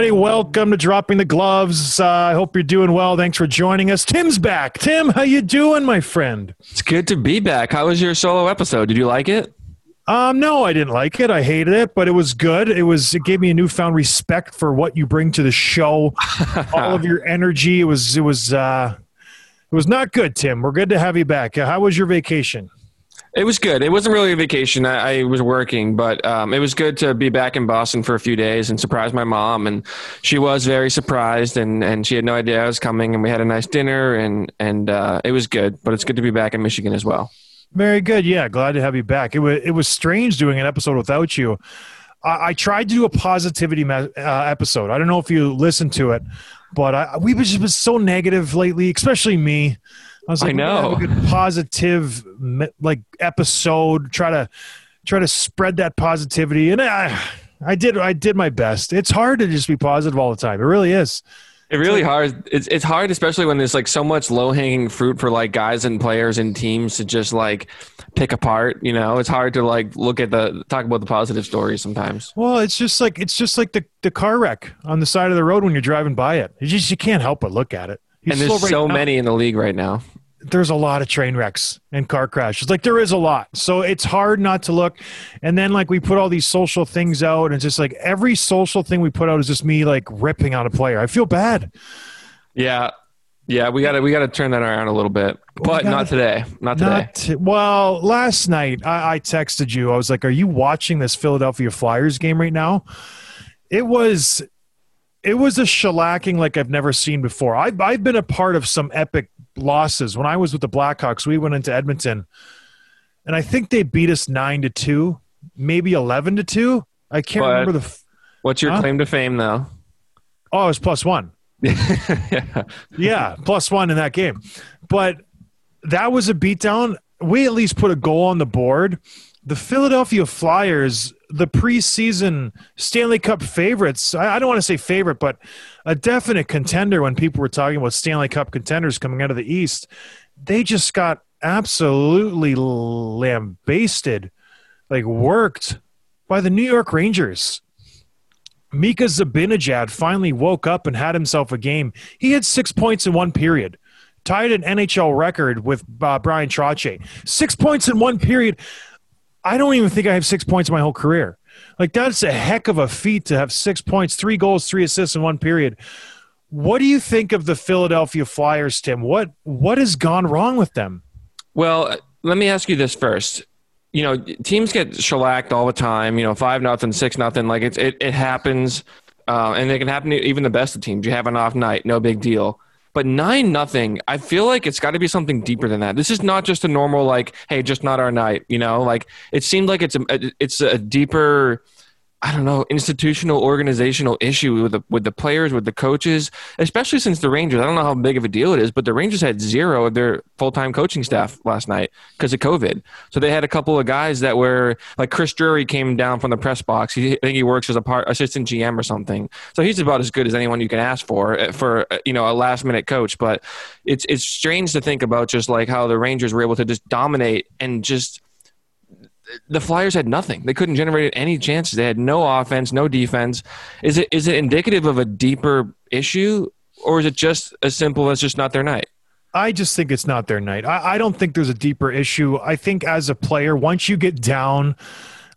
Everybody, welcome to Dropping the Gloves. Uh, I hope you're doing well. Thanks for joining us. Tim's back. Tim, how you doing, my friend? It's good to be back. How was your solo episode? Did you like it? Um, no, I didn't like it. I hated it, but it was good. It was it gave me a newfound respect for what you bring to the show. All of your energy. It was it was uh it was not good, Tim. We're good to have you back. Uh, How was your vacation? It was good. It wasn't really a vacation. I, I was working, but um, it was good to be back in Boston for a few days and surprise my mom. And she was very surprised, and, and she had no idea I was coming. And we had a nice dinner, and and uh, it was good. But it's good to be back in Michigan as well. Very good. Yeah, glad to have you back. It was it was strange doing an episode without you. I, I tried to do a positivity uh, episode. I don't know if you listened to it, but I, we've just been so negative lately, especially me. I was like, gotta know. have a good positive like episode. Try to try to spread that positivity, and I I did I did my best. It's hard to just be positive all the time. It really is. It really hard. It's it's hard, especially when there's like so much low hanging fruit for like guys and players and teams to just like pick apart. You know, it's hard to like look at the talk about the positive stories sometimes. Well, it's just like it's just like the, the car wreck on the side of the road when you're driving by it. You just you can't help but look at it. And there's right so down. many in the league right now. There's a lot of train wrecks and car crashes. Like there is a lot, so it's hard not to look. And then like we put all these social things out, and it's just like every social thing we put out is just me like ripping on a player. I feel bad. Yeah, yeah, we got to we got to turn that around a little bit, but gotta- not today. Not today. Not t- well. Last night I, I texted you. I was like, "Are you watching this Philadelphia Flyers game right now?" It was, it was a shellacking like I've never seen before. I've I've been a part of some epic losses. When I was with the Blackhawks, we went into Edmonton, and I think they beat us nine to two, maybe eleven to two. I can't But- remember the. f- What's your Huh? claim to fame, though? Oh, it was plus one. yeah. yeah, plus one in that game. But that was a beatdown. We at least put a goal on the board. The Philadelphia Flyers, the preseason Stanley Cup favorites, I, I don't want to say favorite, but a definite contender when people were talking about Stanley Cup contenders coming out of the East, they just got absolutely lambasted, like worked by the New York Rangers. Mika Zibanejad finally woke up and had himself a game. He had six points in one period, tied an NHL record with uh, Bryan Trottier. Six points in one period. I don't even think I have six points in my whole career. Like that's a heck of a feat to have six points, three goals, three assists in one period. What do you think of the Philadelphia Flyers, Tim? What what has gone wrong with them? Well, let me ask you this first. You know, teams get shellacked all the time. You know, five nothing, six nothing. Like it's it it happens, uh, and it can happen to even the best of teams. You have an off night, no big deal. But nine nothing, I feel like it's got to be something deeper than that. This is not just a normal like, hey, just not our night. You know, like it seemed like it's a it's a deeper. I don't know, institutional organizational issue with the with the players, with the coaches, especially since the Rangers. I don't know how big of a deal it is, but the Rangers had zero of their full time coaching staff last night because of COVID. So they had a couple of guys that were like Chris Drury came down from the press box. He, I think he works as a part assistant GM or something. So he's about as good as anyone you can ask for uh, for uh, you know a last minute coach. But it's it's strange to think about just like how the Rangers were able to just dominate and just the Flyers had nothing. They couldn't generate any chances. They had no offense, no defense. Is it is it indicative of a deeper issue, or is it just as simple as just not their night? I just think it's not their night. I, I don't think there's a deeper issue. I think as a player, once you get down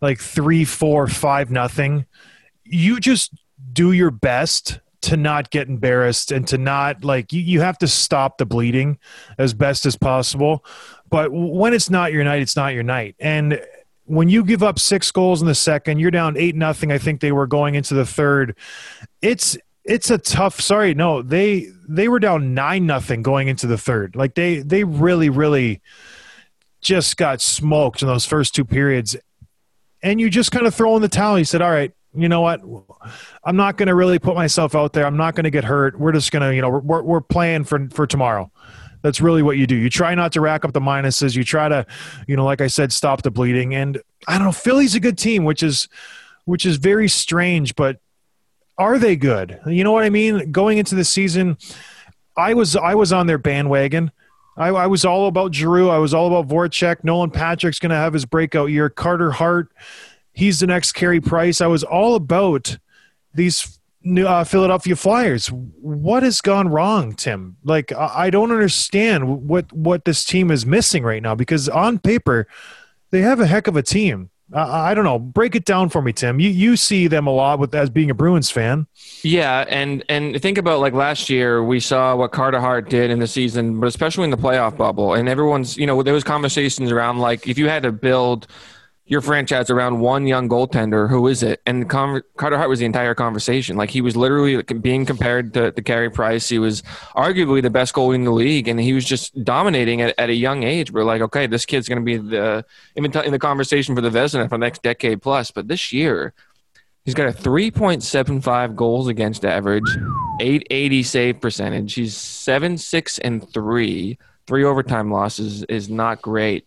like three, four, five, nothing, you just do your best to not get embarrassed and to not like you, you have to stop the bleeding as best as possible. But when it's not your night, it's not your night. And when you give up six goals in the second, you're down eight nothing. I think they were going into the third. It's it's a tough sorry no they they were down nine nothing going into the third. Like they they really really just got smoked in those first two periods. And you just kind of throw in the towel. You said all right you know what? I'm not going to really put myself out there. I'm not going to get hurt. We're just going to you know we're, we're playing for for tomorrow that's really what you do you try not to rack up the minuses you try to you know like i said stop the bleeding and i don't know philly's a good team which is which is very strange but are they good? You know what I mean? Going into the season, I was I was on their bandwagon. I, I was all about Giroux. I was all about Voracek. Nolan Patrick's going to have his breakout year. Carter Hart, he's the next Carey Price. I was all about these new, uh, Philadelphia Flyers. What has gone wrong, Tim? Like I, don't understand what what this team is missing right now because on paper they have a heck of a team. Uh, I don't know. Break it down for me, Tim. You you see them a lot with as being a Bruins fan. Yeah, and and think about like last year, we saw what Carter Hart did in the season, but especially in the playoff bubble. And everyone's, you know, there was conversations around like if you had to build your franchise around one young goaltender, who is it? And Con- Carter Hart was the entire conversation. Like he was literally being compared to, to Carey Price. He was arguably the best goalie in the league, and he was just dominating at, at a young age. We're like, okay, this kid's going to be the in the conversation for the Vezina for the next decade plus. But this year, he's got a 3.75 goals against average, 880 save percentage. He's seven, six, and three. Three overtime losses is not great.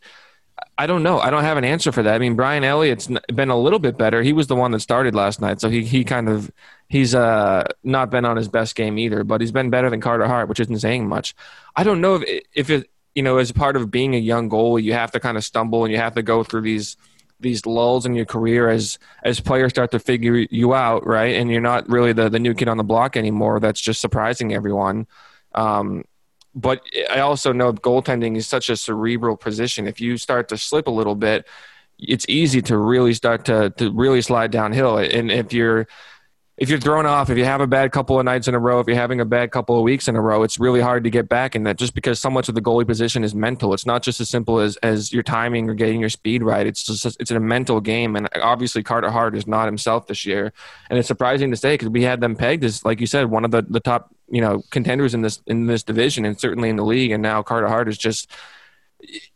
I don't know. I don't have an answer for that. I mean, Brian Elliott's been a little bit better. He was the one that started last night, so he he kind of he's uh not been on his best game either, but he's been better than Carter Hart, which isn't saying much. I don't know if if it you know as part of being a young goalie, you have to kind of stumble and you have to go through these these lulls in your career as as players start to figure you out, right? And you're not really the the new kid on the block anymore. That's just surprising everyone. Um, but I also know goaltending is such a cerebral position. If you start to slip a little bit, it's easy to really start to to really slide downhill. And if you're if you're thrown off, if you have a bad couple of nights in a row, if you're having a bad couple of weeks in a row, it's really hard to get back in that just because so much of the goalie position is mental. It's not just as simple as, as your timing or getting your speed right. It's just, it's a mental game. And obviously Carter Hart is not himself this year. And it's surprising to say because we had them pegged as, like you said, one of the, the top, you know, contenders in this, in this division and certainly in the league. And now Carter Hart is just,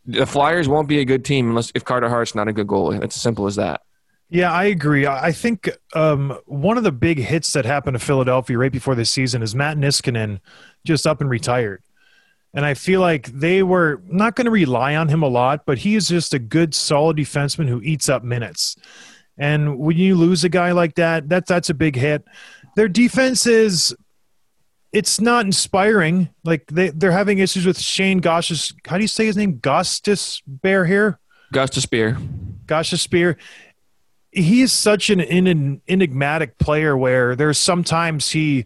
the Flyers won't be a good team unless if Carter Hart's not a good goalie. It's as simple as that. Yeah, I agree. I think um, one of the big hits that happened to Philadelphia right before this season is Matt Niskanen just up and retired. And I feel like they were not going to rely on him a lot, but he is just a good, solid defenseman who eats up minutes. And when you lose a guy like that, that that's a big hit. Their defense is it's not inspiring. Like they, they're having issues with Shane Gosh's how do you say his name? Gostis Bear here? Gustus Spear. Gostis Spear he is such an, an enigmatic player where there's sometimes he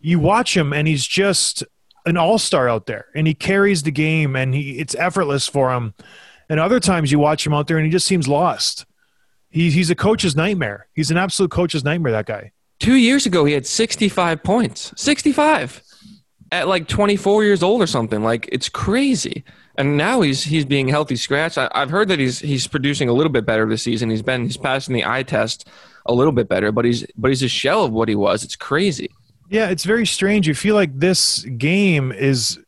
you watch him and he's just an all-star out there and he carries the game and he it's effortless for him and other times you watch him out there and he just seems lost he, he's a coach's nightmare he's an absolute coach's nightmare that guy Two years ago, he had 65 points. 65 at like 24 years old or something. Like it's crazy. And now he's he's being healthy scratch. I, have heard that he's he's producing a little bit better this season. He's been he's passing the eye test a little bit better, but he's but he's a shell of what he was. It's crazy. Yeah, it's very strange. You feel like this game is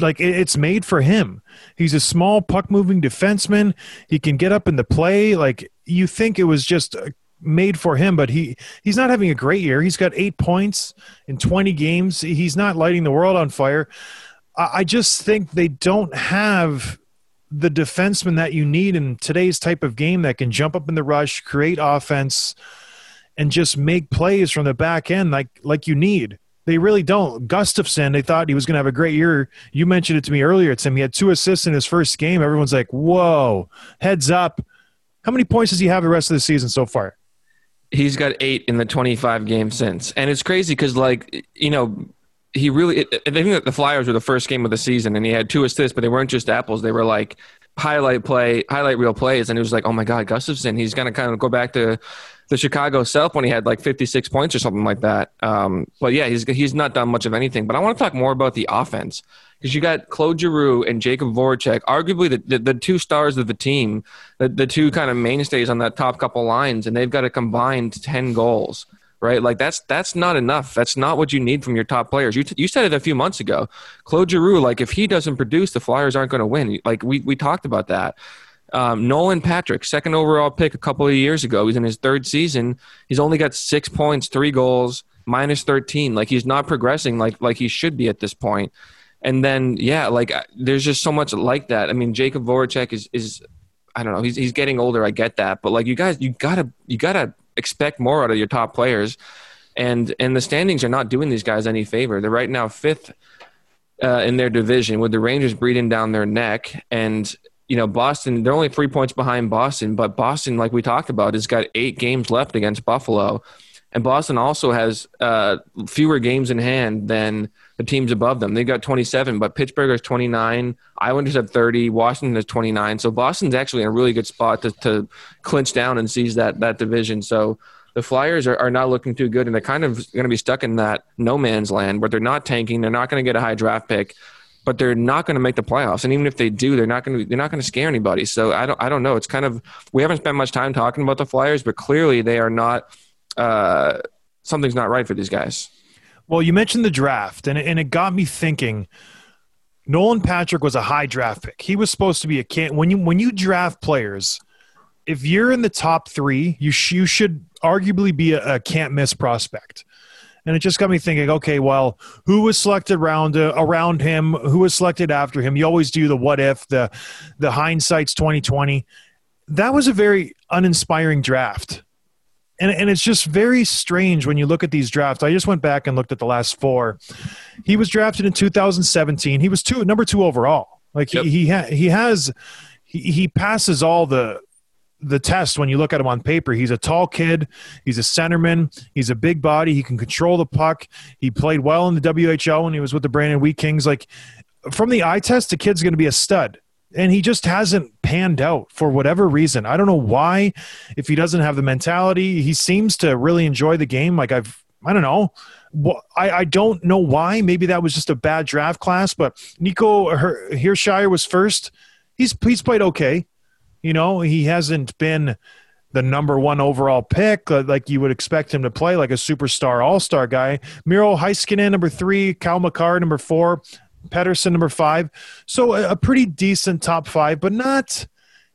like it's made for him. He's a small puck moving defenseman. He can get up in the play. Like you think it was just uh, made for him, but he he's not having a great year. He's got eight points in 20 games. He's not lighting the world on fire. I just think they don't have the defenseman that you need in today's type of game that can jump up in the rush, create offense, and just make plays from the back end like like you need. They really don't. Gustafsson, they thought he was going to have a great year. You mentioned it to me earlier, Tim. He had two assists in his first game. Everyone's like, whoa, heads up. How many points does he have the rest of the season so far? He's got eight in the 25 games since. And it's crazy because, like, you know, he really, it, I think that the Flyers were the first game of the season and he had two assists, but they weren't just apples. They were like highlight play, highlight reel plays. And it was like, oh my God, Gustafsson, he's going to kind of go back to the Chicago self when he had like 56 points or something like that. Um, but yeah, he's, he's not done much of anything. But I want to talk more about the offense because you got Claude Giroux and Jacob Voracek, arguably the, the, the, two stars of the team, the, the two kind of mainstays on that top couple lines, and they've got a combined 10 goals. Right, like that's that's not enough. That's not what you need from your top players. You, t- you said it a few months ago. Claude Giroux, like if he doesn't produce, the Flyers aren't going to win. Like we we talked about that. Um, Nolan Patrick, second overall pick a couple of years ago. He's in his third season. He's only got six points, three goals, minus 13. Like he's not progressing like like he should be at this point. And then yeah, like there's just so much like that. I mean, Jacob Voracek is is I don't know. He's he's getting older. I get that, but like you guys, you gotta you gotta expect more out of your top players. And and the standings are not doing these guys any favor. They're right now fifth uh, in their division with the Rangers breathing down their neck. And you know, Boston, they're only three points behind Boston, but Boston, like we talked about, has got eight games left against Buffalo. And Boston also has uh, fewer games in hand than the teams above them. They've got 27, but Pittsburgh has 29. Islanders have 30. Washington has 29. So Boston's actually in a really good spot to, to clinch down and seize that, that division. So the Flyers are, are not looking too good, and they're kind of going to be stuck in that no man's land where they're not tanking. They're not going to get a high draft pick but they're not going to make the playoffs. And even if they do, they're not going to they're not going to scare anybody. So I don't I don't know. It's kind of we haven't spent much time talking about the Flyers, but clearly they are not. Uh, something's not right for these guys. Well, you mentioned the draft, and it, and it got me thinking. Nolan Patrick was a high draft pick. He was supposed to be a can when you when you draft players. If you're in the top three, you sh- you should arguably be a, a can't miss prospect and it just got me thinking okay well who was selected around uh, around him who was selected after him you always do the what if the the hindsight's 2020 that was a very uninspiring draft and, and it's just very strange when you look at these drafts i just went back and looked at the last four he was drafted in 2017 he was two number two overall like yep. he he, ha- he has he, he passes all the the test when you look at him on paper. He's a tall kid. He's a centerman. He's a big body. He can control the puck. He played well in the WHL when he was with the Brandon Wheat Kings. Like from the eye test, the kid's going to be a stud. And he just hasn't panned out for whatever reason. I don't know why. If he doesn't have the mentality, he seems to really enjoy the game. Like I've, I don't know. I, I don't know why. Maybe that was just a bad draft class. But Nico Hischier was first. He's he's played okay. You know, he hasn't been the number one overall pick uh, like you would expect him to play, like a superstar all star guy. Miro Heiskanen, number three, Cale Makar, number four, Pettersson, number five. So a, a pretty decent top five, but not,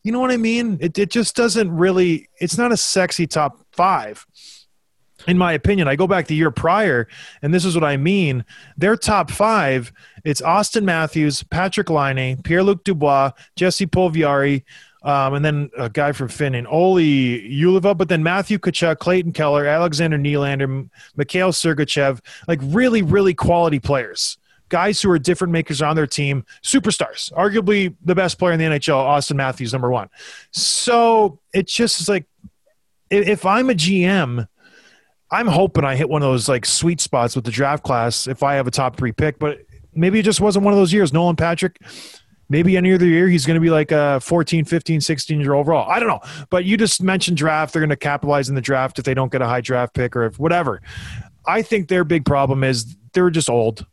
you know what I mean? It, it just doesn't really, it's not a sexy top five in my opinion, I go back the year prior, and this is what I mean. Their top five, it's Auston Matthews, Patrik Laine, Pierre Luc Dubois, Jesse Puljujarvi, um, and then a guy from Finland, Olli Juolevi, but then Matthew Tkachuk, Clayton Keller, Alexander Nylander, Mikhail Sergachev, like really, really quality players. Guys who are different makers on their team, superstars. Arguably the best player in the NHL, Auston Matthews, number one. So it's just like, if I'm a GM, I'm hoping I hit one of those like sweet spots with the draft class if I have a top three pick, but maybe it just wasn't one of those years. Nolan Patrick maybe any other year he's going to be like a 14 15 16 year overall i don't know but you just mentioned draft they're going to capitalize in the draft if they don't get a high draft pick or if whatever i think their big problem is they're just old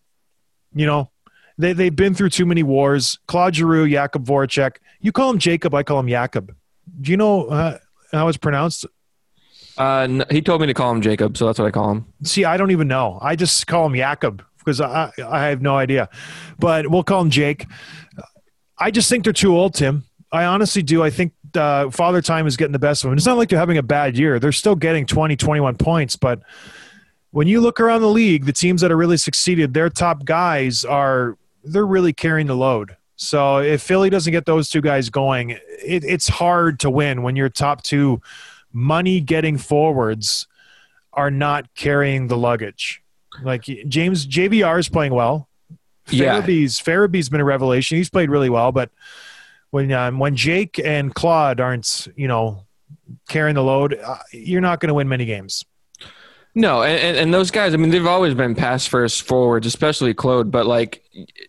you know they, they've been through too many wars claude giroux jakub voracek you call him jacob i call him jakub do you know uh, how it's pronounced uh, he told me to call him jacob so that's what i call him see i don't even know i just call him jakub because I, I have no idea but we'll call him jake I just think they're too old, Tim. I honestly do. I think uh, Father Time is getting the best of them. It's not like they're having a bad year. They're still getting 20, 21 points. But when you look around the league, the teams that are really succeeded, their top guys are they're really carrying the load. So if Philly doesn't get those two guys going, it, it's hard to win when your top two money getting forwards are not carrying the luggage. Like James JVR is playing well. Yeah. Farabee's Farabee's been a revelation. He's played really well, but when um, when Jake and Claude aren't, you know, carrying the load, uh, you're not going to win many games. No, and, and, those guys, I mean, they've always been pass first forwards, especially Claude, but like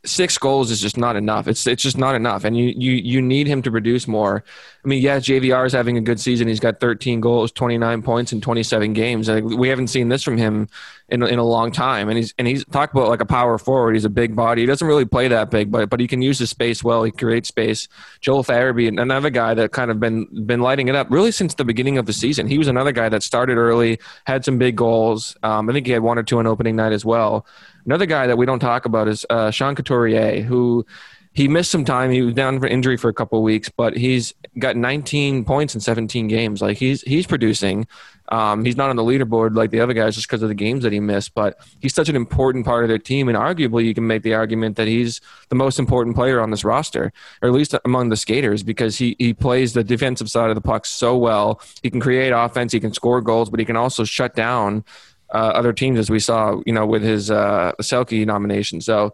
six goals is just not enough. It's it's just not enough. And you you you need him to produce more. I mean, yeah, JVR is having a good season. He's got 13 goals, 29 points in 27 games. And we haven't seen this from him in in a long time. And he's and he's talked about like a power forward. He's a big body. He doesn't really play that big, but but he can use his space well. He creates space. Joel Farabee, another guy that kind of been been lighting it up really since the beginning of the season. He was another guy that started early, had some big goals. Um, I think he had one or two on opening night as well. Another guy that we don't talk about is uh, Sean Couturier, who he missed some time. He was down for injury for a couple weeks, but he's got 19 points in 17 games. Like he's he's producing. Um, he's not on the leaderboard like the other guys just because of the games that he missed, but he's such an important part of their team. And arguably, you can make the argument that he's the most important player on this roster, or at least among the skaters, because he, he plays the defensive side of the puck so well. He can create offense, he can score goals, but he can also shut down uh, other teams, as we saw, you know, with his uh, Selke nomination. So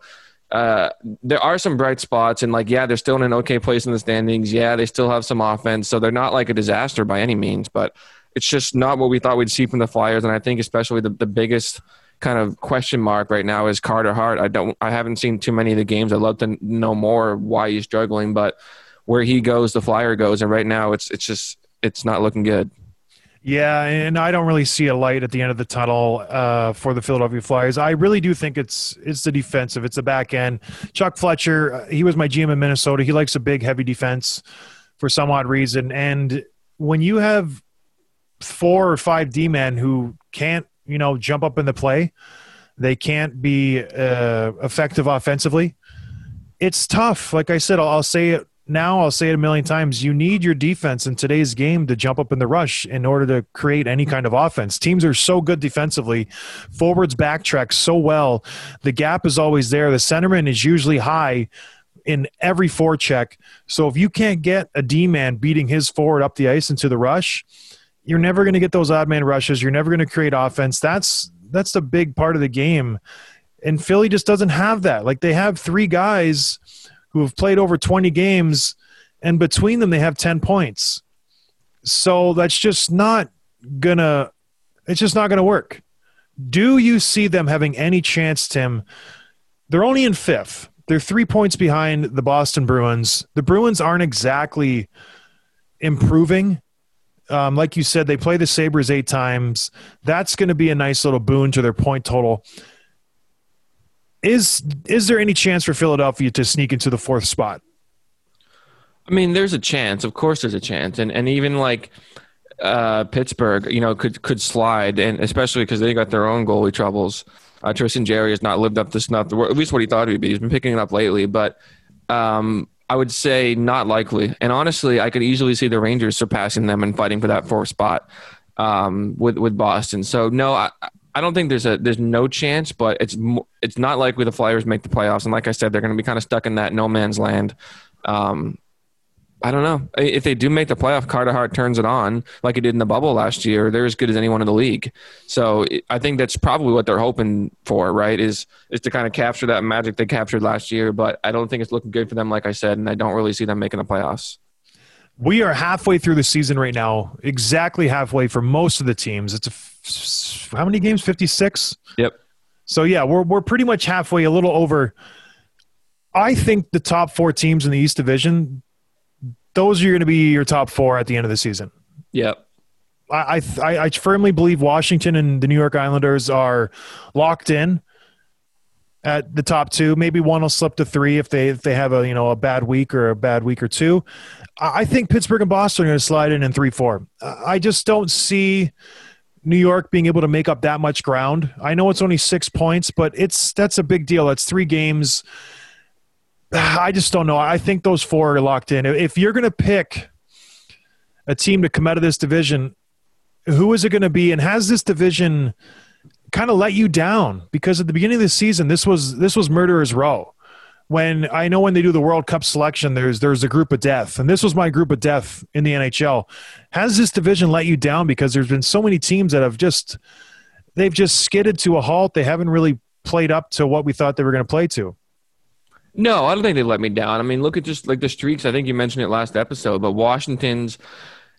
uh, there are some bright spots, and like, yeah, they're still in an okay place in the standings. Yeah, they still have some offense, so they're not like a disaster by any means, but it's just not what we thought we'd see from the Flyers. And I think, especially the, the biggest kind of question mark right now is Carter Hart. I don't, I haven't seen too many of the games. I'd love to know more why he's struggling, but where he goes, the Flyer goes, and right now it's it's just it's not looking good. Yeah, and I don't really see a light at the end of the tunnel uh, for the Philadelphia Flyers. I really do think it's it's the defensive, it's the back end. Chuck Fletcher, uh, he was my GM in Minnesota. He likes a big, heavy defense for some odd reason. And when you have four or five D men who can't, you know, jump up in the play, they can't be uh, effective offensively. It's tough. Like I said, I'll, I'll say it now I'll say it a million times. You need your defense in today's game to jump up in the rush in order to create any kind of offense. Teams are so good defensively. Forwards backtrack so well. The gap is always there. The centerman is usually high in every forecheck. So if you can't get a D man beating his forward up the ice into the rush, you're never going to get those odd man rushes. You're never going to create offense. That's that's the big part of the game. And Philly just doesn't have that. Like they have three guys who have played over 20 games, and between them, they have 10 points. So that's just not gonna, it's just not gonna work. Do you see them having any chance, Tim? They're only in fifth. They're three points behind the Boston Bruins. The Bruins aren't exactly improving. Um, like you said, they play the Sabres eight times. That's going to be a nice little boon to their point total is is there any chance for Philadelphia to sneak into the fourth spot? I mean, there's a chance. Of course, there's a chance, and and even like uh, Pittsburgh, you know, could could slide, and especially because they got their own goalie troubles. Uh, Tristan Jarry has not lived up to snuff, at least what he thought he'd be. He's been picking it up lately, but um, I would say not likely. And honestly, I could easily see the Rangers surpassing them and fighting for that fourth spot um, with with Boston. So no, I, I don't think there's a there's no chance, but it's it's not likely the Flyers make the playoffs. And like I said, they're going to be kind of stuck in that no man's land. Um, I don't know if they do make the playoff. Carter Hart turns it on like he did in the bubble last year. They're as good as anyone in the league. So I think that's probably what they're hoping for. Right? Is is to kind of capture that magic they captured last year. But I don't think it's looking good for them. Like I said, and I don't really see them making the playoffs. We are halfway through the season right now, exactly halfway for most of the teams. It's a, how many games? Fifty six. Yep. So yeah, we're we're pretty much halfway, a little over. I think the top four teams in the East Division, those are going to be your top four at the end of the season. Yep. I, I I firmly believe Washington and the New York Islanders are locked in at the top two. Maybe one will slip to three if they if they have a you know a bad week or a bad week or two. I think Pittsburgh and Boston are going to slide in in three four. I just don't see New York being able to make up that much ground. I know it's only six points, but it's that's a big deal. That's three games. I just don't know. I think those four are locked in. If you're going to pick a team to come out of this division, who is it going to be? And has this division kind of let you down? Because at the beginning of the season, this was this was murderers row. When I know when they do the World Cup selection, there's there's a group of death, and this was my group of death in the NHL. Has this division let you down? Because there's been so many teams that have just they've just skidded to a halt. They haven't really played up to what we thought they were going to play to. No, I don't think they let me down. I mean, look at just like the streaks. I think you mentioned it last episode, but Washington's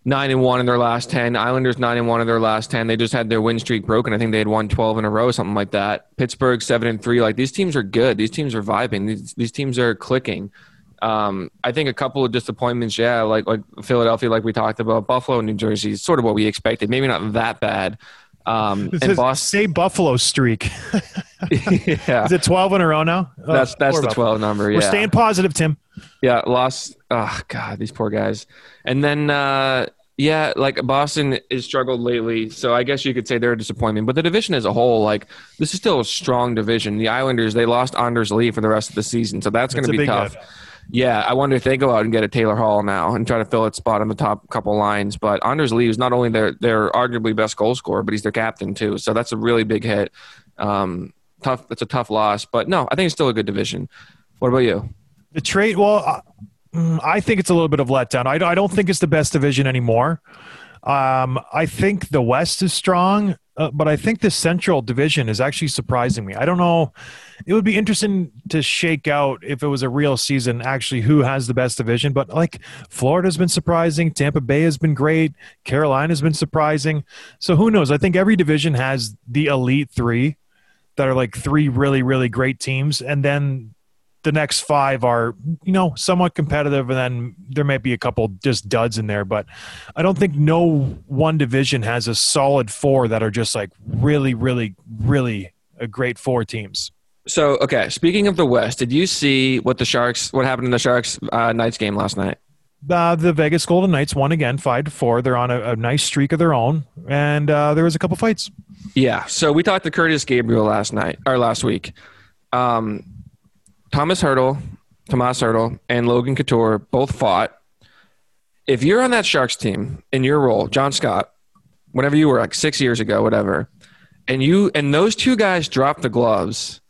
nine and one in their last ten. Islanders nine and one in their last ten. They just had their win streak broken. I think they had won twelve in a row, something like that. Pittsburgh seven and three. Like these teams are good. These teams are vibing. These these teams are clicking. Um, I think a couple of disappointments, yeah, like like Philadelphia, like we talked about, Buffalo, New Jersey, sort of what we expected. Maybe not that bad. Um, and Boston, Say Buffalo streak. yeah, Is it 12 in a row now? Oh, that's that's poor the Buffalo. twelve number. Yeah, We're staying positive, Tim. Yeah, lost. Oh God, these poor guys. And then, uh, yeah, like Boston has struggled lately, so I guess you could say they're a disappointment. But the division as a whole, like this is still a strong division. The Islanders they lost Anders Lee for the rest of the season, so that's going to be tough. Yeah, I wonder if they go out and get a Taylor Hall now and try to fill its spot on the top couple lines. But Anders Lee is not only their their arguably best goal scorer, but he's their captain too. So that's a really big hit. Um, tough. That's a tough loss, but no, I think it's still a good division. What about you? The trade, well, uh, mm, I think it's a little bit of letdown. I, I don't think it's the best division anymore. Um, I think the West is strong, uh, but I think the Central Division is actually surprising me. I don't know. It would be interesting to shake out if it was a real season, actually, who has the best division. But like Florida's been surprising, Tampa Bay has been great, Carolina's been surprising. So who knows? I think every division has the elite three that are like three really, really great teams, and then the next five are you know somewhat competitive and then there might be a couple just duds in there but i don't think no one division has a solid four that are just like really really really a great four teams So, okay, speaking of the West, did you see what the Sharks, what happened in the Sharks uh, Knights game last night? uh, the vegas golden knights won again five to four they're on a, a nice streak of their own and uh, there was a couple fights Yeah. So we talked to Curtis Gabriel last night or last week. Um, Thomas Hertl, Tomas Hertl, and Logan Couture both fought. If you're on that Sharks team in your role, John Scott, whenever you were like six years ago, whatever, and you and those two guys drop the gloves,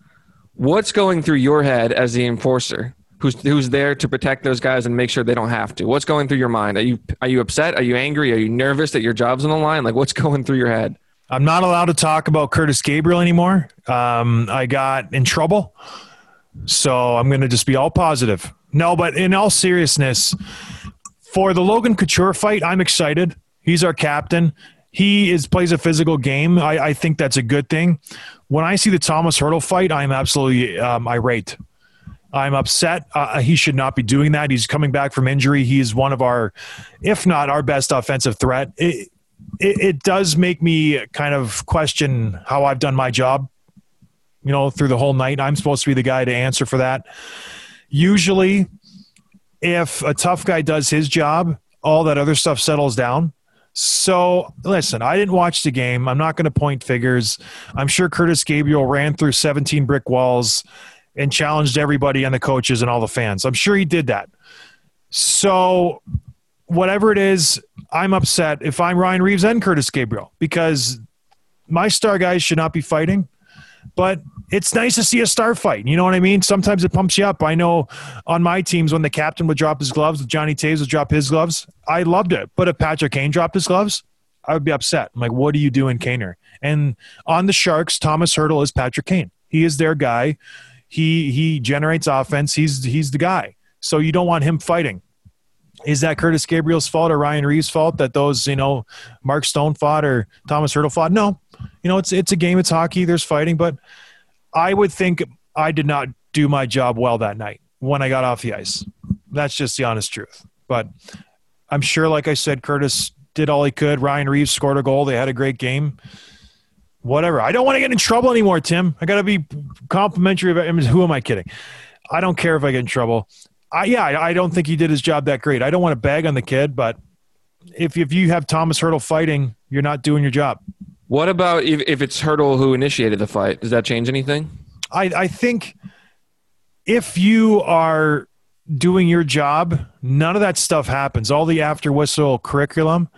what's going through your head as the enforcer? Who's, who's there to protect those guys and make sure they don't have to? What's going through your mind? Are you are you upset? Are you angry? Are you nervous that your job's on the line? Like what's going through your head? i'm not allowed to talk about curtis gabriel anymore um, i got in trouble so i'm going to just be all positive no but in all seriousness for the Logan Couture fight, I'm excited. He's our captain. He is plays a physical game. I, I think that's a good thing. When I see the Thomas Hertl fight, I'm absolutely um, irate. I'm upset. Uh, he should not be doing that. He's coming back from injury. He's one of our, if not our best offensive threat. It, it, it does make me kind of question how I've done my job. You know, through the whole night, I'm supposed to be the guy to answer for that. Usually, if a tough guy does his job, all that other stuff settles down. So listen, I didn't watch the game. I'm not going to point figures. I'm sure Curtis Gabriel ran through 17 brick walls and challenged everybody and the coaches and all the fans. I'm sure he did that. So whatever it is, I'm upset if I'm Ryan Reaves and Curtis Gabriel because my star guys should not be fighting. But it's nice to see a star fight. You know what I mean? Sometimes it pumps you up. I know on my teams when the captain would drop his gloves, Jonny Toews would drop his gloves. I loved it. But if Patrick Kane dropped his gloves, I would be upset. I'm like, what are you doing, Kaner? And on the Sharks, Thomas Hertl is Patrick Kane. He is their guy. He he generates offense. He's he's the guy. So you don't want him fighting. Is that Curtis Gabriel's fault or Ryan Reaves' fault that those, you know, Mark Stone fought or Thomas Hertl fought? No. You know, it's it's a game, it's hockey, there's fighting, but I would think I did not do my job well that night when I got off the ice. That's just the honest truth. But I'm sure, like I said, Curtis did all he could. Ryan Reaves scored a goal. They had a great game. Whatever. I don't want to get in trouble anymore, Tim. I got to be complimentary of him. who am I kidding? I don't care if I get in trouble. I, yeah, I, I don't think he did his job that great. I don't want to bag on the kid, but if, if you have Thomas Hertl fighting, you're not doing your job. What about if, if it's Hertl who initiated the fight? Does that change anything? I, I think if you are doing your job, none of that stuff happens. All the after whistle curriculum,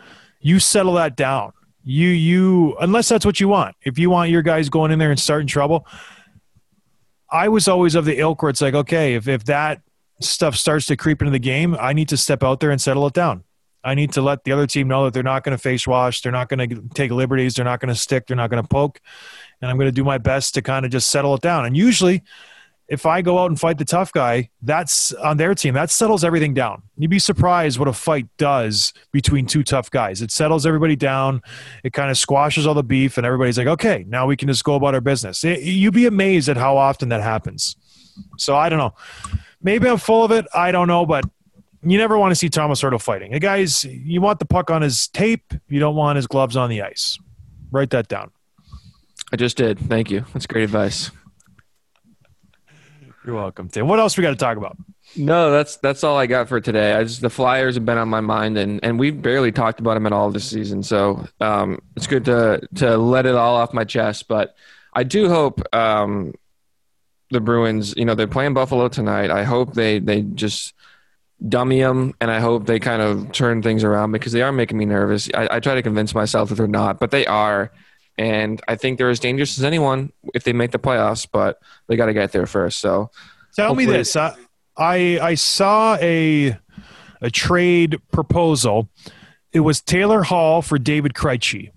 you settle that down. You you unless that's what you want. If you want your guys going in there and starting trouble, I was always of the ilk where it's like, okay, if if that stuff starts to creep into the game, I need to step out there and settle it down. I need to let the other team know that they're not going to face wash, they're not going to take liberties, they're not going to stick, they're not going to poke, and I'm going to do my best to kind of just settle it down. And usually, if I go out and fight the tough guy, that's on their team. That settles everything down. You'd be surprised what a fight does between two tough guys. It settles everybody down. It kind of squashes all the beef, and everybody's like, okay, now we can just go about our business. You'd be amazed at how often that happens. So I don't know. Maybe I'm full of it. I don't know, but you never want to see Thomas Hertl fighting. The guys, you want the puck on his tape. You don't want his gloves on the ice. Write that down. I just did. Thank you. That's great advice. You're welcome, Tim. What else we got to talk about? No, that's that's all I got for today. I just the Flyers have been on my mind, and and we've barely talked about them at all this season. So um, it's good to to let it all off my chest. But I do hope um, the Bruins. You know, they're playing Buffalo tonight. I hope they they just dummy them, and I hope they kind of turn things around because they are making me nervous. I, I try to convince myself that they're not, but they are. And I think they're as dangerous as anyone if they make the playoffs, but they got to get there first. So Tell me this. I, I I saw a a trade proposal. It was Taylor Hall for David Krejci.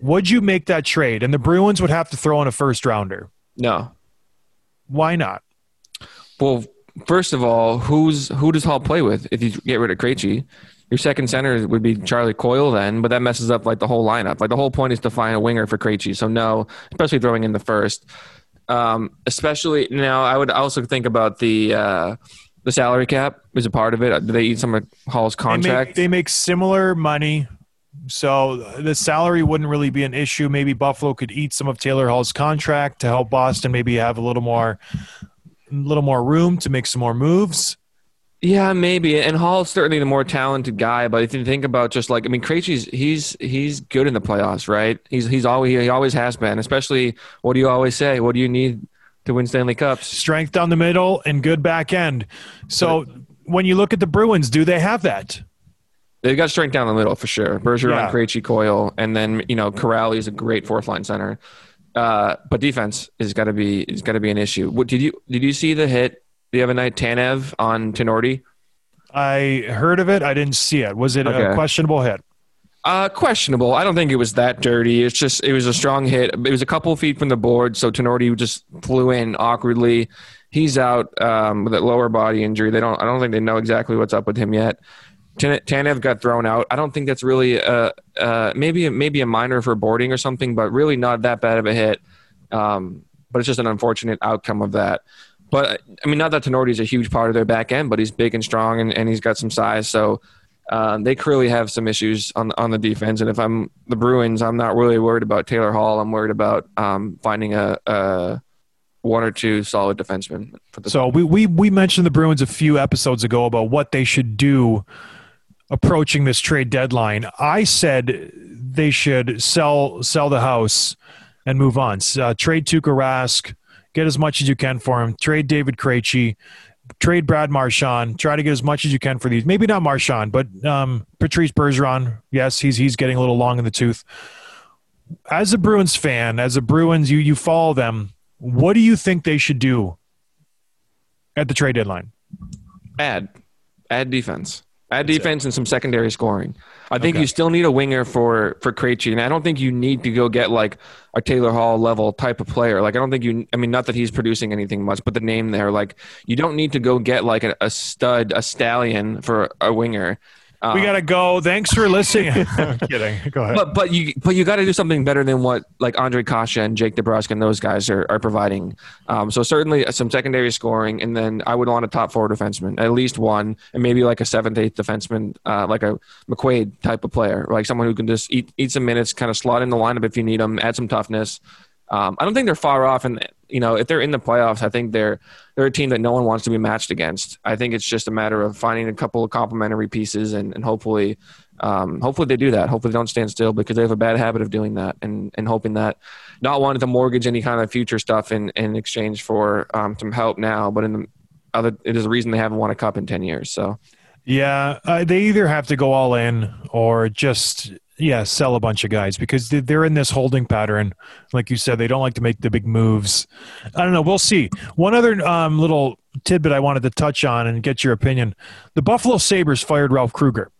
Would you make that trade? And the Bruins would have to throw in a first rounder. no, Why not? Well, first of all, who's who does Hall play with if you get rid of Krejci? Your second center would be Charlie Coyle then, but that messes up like the whole lineup. Like the whole point is to find a winger for Krejci. So no, especially throwing in the first. Um, especially now, I would also think about the uh, the salary cap is a part of it. Do they eat some of Hall's They make, contract? they make similar money, so the salary wouldn't really be an issue. Maybe Buffalo could eat some of Taylor Hall's contract to help Boston maybe have a little more, a little more room to make some more moves. Yeah, maybe. And Hall's certainly the more talented guy, but if you think about just like I mean, Krejci's he's he's good in the playoffs, right? He's he's always he always has been. Especially, what do you always say? What do you need to win Stanley Cups? strength down the middle and good back end. So when you look at the Bruins, do they have that? They've got strength down the middle for sure. Bergeron, Yeah. Krejci, Coyle, and then you know Kuraly is a great fourth line center. Uh, but defense is got to be is got to be an issue. What did you did you see the hit the other night? Tanev on Tinordi. I heard of it. I didn't see it. Was it a questionable hit? Uh, questionable. I don't think it was that dirty. It's just it was a strong hit. It was a couple feet from the board, so Tinordi just flew in awkwardly. He's out um, with a lower body injury. They don't. I don't think they know exactly what's up with him yet. Tan- Tanev got thrown out. I don't think that's really uh, uh, maybe maybe a minor for boarding or something, but really not that bad of a hit. Um, but it's just an unfortunate outcome of that. But I mean, not that Tinordi is a huge part of their back end, but he's big and strong, and, and he's got some size. So um, they clearly have some issues on on the defense. And if I'm the Bruins, I'm not really worried about Taylor Hall. I'm worried about um, finding a, a one or two solid defensemen. So we, we we mentioned the Bruins a few episodes ago about what they should do approaching this trade deadline. I said they should sell sell the house and move on. Uh, trade Tuukka Rask, get as much as you can for him. Trade David Krejci, trade Brad Marchand. Try to get as much as you can for these. Maybe not Marchand, but um, Patrice Bergeron. Yes, he's he's getting a little long in the tooth. As a Bruins fan, as a Bruins, you you follow them. What do you think they should do at the trade deadline? add add defense, add defense and some secondary scoring. I think Okay. you still need a winger for for Krejci, and I don't think you need to go get like a Taylor Hall level type of player. Like I don't think you. I mean, not that he's producing anything much, but the name there, like you don't need to go get like a, a stud, a stallion for a winger. Um, We gotta go. Thanks for listening. I'm kidding. Go ahead. but but you but you got to do something better than what like Ondrej Kase and Jake DeBrusk and those guys are, are providing. Um, so certainly some secondary scoring, and then I would want a top four defenseman, at least one, and maybe like a seventh, eighth defenseman, uh, like a McQuaid type of player, like someone who can just eat eat some minutes, kind of slot in the lineup if you need them, add some toughness. Um, I don't think they're far off, and you know if they're in the playoffs, I think they're they're a team that no one wants to be matched against. I think it's just a matter of finding a couple of complementary pieces, and, and hopefully, um, hopefully they do that. Hopefully they don't stand still because they have a bad habit of doing that, and and hoping that not wanting to mortgage any kind of future stuff in in exchange for um, some help now, but in the other, it is a reason they haven't won a cup in ten years. So yeah, uh, they either have to go all in or just yeah sell a bunch of guys because they- they're in this holding pattern. Like you said, they don't like to make the big moves. I don't know. We'll see. One other um, little tidbit I wanted to touch on and get your opinion: the Buffalo Sabres fired Ralph Krueger.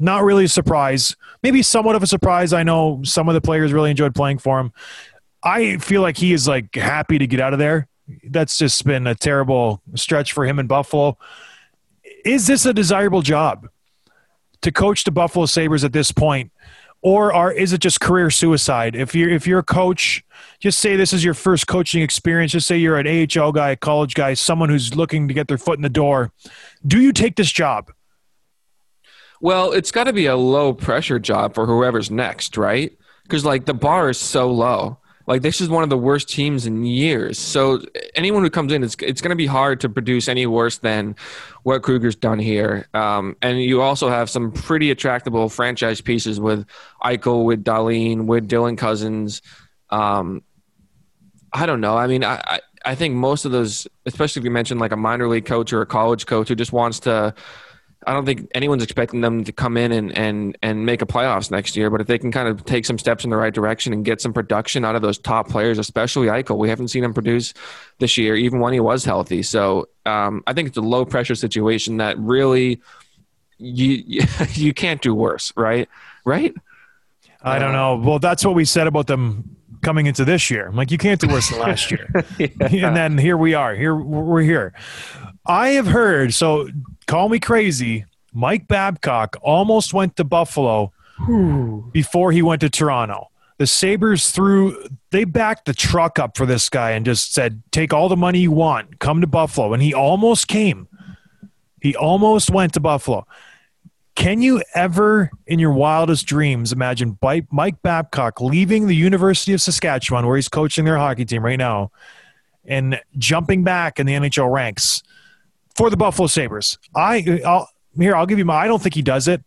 Not really a surprise. Maybe somewhat of a surprise. I know some of the players really enjoyed playing for him. I feel like he is like happy to get out of there. That's just been a terrible stretch for him in Buffalo. Is this a desirable job to coach the Buffalo Sabres at this point? Or are, is it just career suicide? If you're if you're a coach, just say this is your first coaching experience. Just say you're an AHL guy, a college guy, someone who's looking to get their foot in the door. Do you take this job? Well, it's got to be a low pressure job for whoever's next, right? Because like the bar is so low. Like this is one of the worst teams in years. So anyone who comes in, it's it's going to be hard to produce any worse than what Krueger's done here. Um, and you also have some pretty attractable franchise pieces with Eichel, with Dahlin, with Dylan Cozens. Um, I don't know. I mean, I, I I think most of those, especially if you mentioned like a minor league coach or a college coach who just wants to I don't think anyone's expecting them to come in and, and, and make a playoffs next year. But if they can kind of take some steps in the right direction and get some production out of those top players, especially Eichel, we haven't seen him produce this year, even when he was healthy. So um, I think it's a low pressure situation that really you you can't do worse, right? Right? I don't know. Well, that's what we said about them coming into this year. I'm like, you can't do worse than last year. yeah. And then here we are. Here we're here. I have heard. So call me crazy. Mike Babcock almost went to Buffalo before he went to Toronto. The Sabres threw, they backed the truck up for this guy and just said, take all the money you want, come to Buffalo. And he almost came. He almost went to Buffalo. Can you ever, in your wildest dreams, imagine Mike Babcock leaving the University of Saskatchewan, where he's coaching their hockey team right now, and jumping back in the NHL ranks for the Buffalo Sabres? I, I'll, here, I'll give you my. I don't think he does it.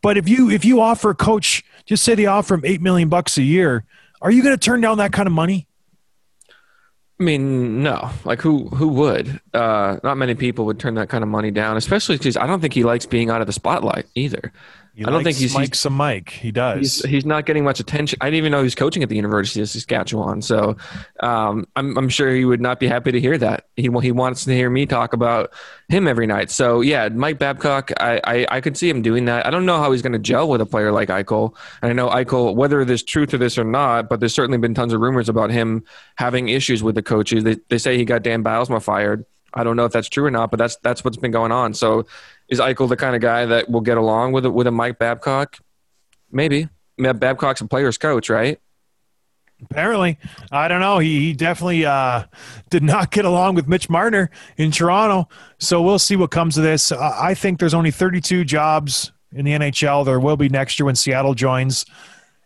But if you if you offer a coach, just say they offer him eight million bucks a year, are you going to turn down that kind of money? I mean, no. Like who who would? Uh, not many people would turn that kind of money down, especially because I don't think he likes being out of the spotlight either. He I don't think he's Mike a Mike. He does. He's, he's, not getting much attention. I didn't even know he was coaching at the University of Saskatchewan. So um, I'm, I'm sure he would not be happy to hear that. He he wants to hear me talk about him every night. So yeah, Mike Babcock, I I, I could see him doing that. I don't know how he's going to gel with a player like Eichel. And I know Eichel, whether there's truth to this or not, but there's certainly been tons of rumors about him having issues with the coaches. They they say he got Dan Bylsma fired. I don't know if that's true or not, but that's that's what's been going on. So is Eichel the kind of guy that will get along with a, with a Mike Babcock? Maybe. Babcock's a player's coach, right? Apparently, I don't know. He, he definitely uh, did not get along with Mitch Marner in Toronto. So we'll see what comes of this. Uh, I think there's only 32 jobs in the NHL. There will be next year when Seattle joins.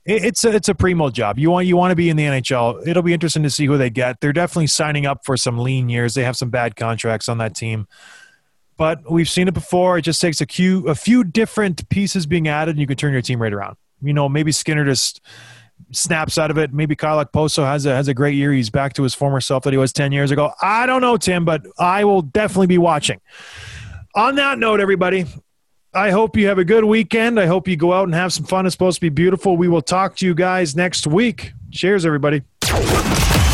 It, it's a it's a primo job. You want you want to be in the NHL. It'll be interesting to see who they get. They're definitely signing up for some lean years. They have some bad contracts on that team but we've seen it before. It just takes a few, a few different pieces being added, and you can turn your team right around. You know, maybe Skinner just snaps out of it. Maybe Kyle Okposo has a has a great year. He's back to his former self that he was ten years ago. I don't know, Tim, but I will definitely be watching. On that note, everybody, I hope you have a good weekend. I hope you go out and have some fun. It's supposed to be beautiful. We will talk to you guys next week. Cheers, everybody.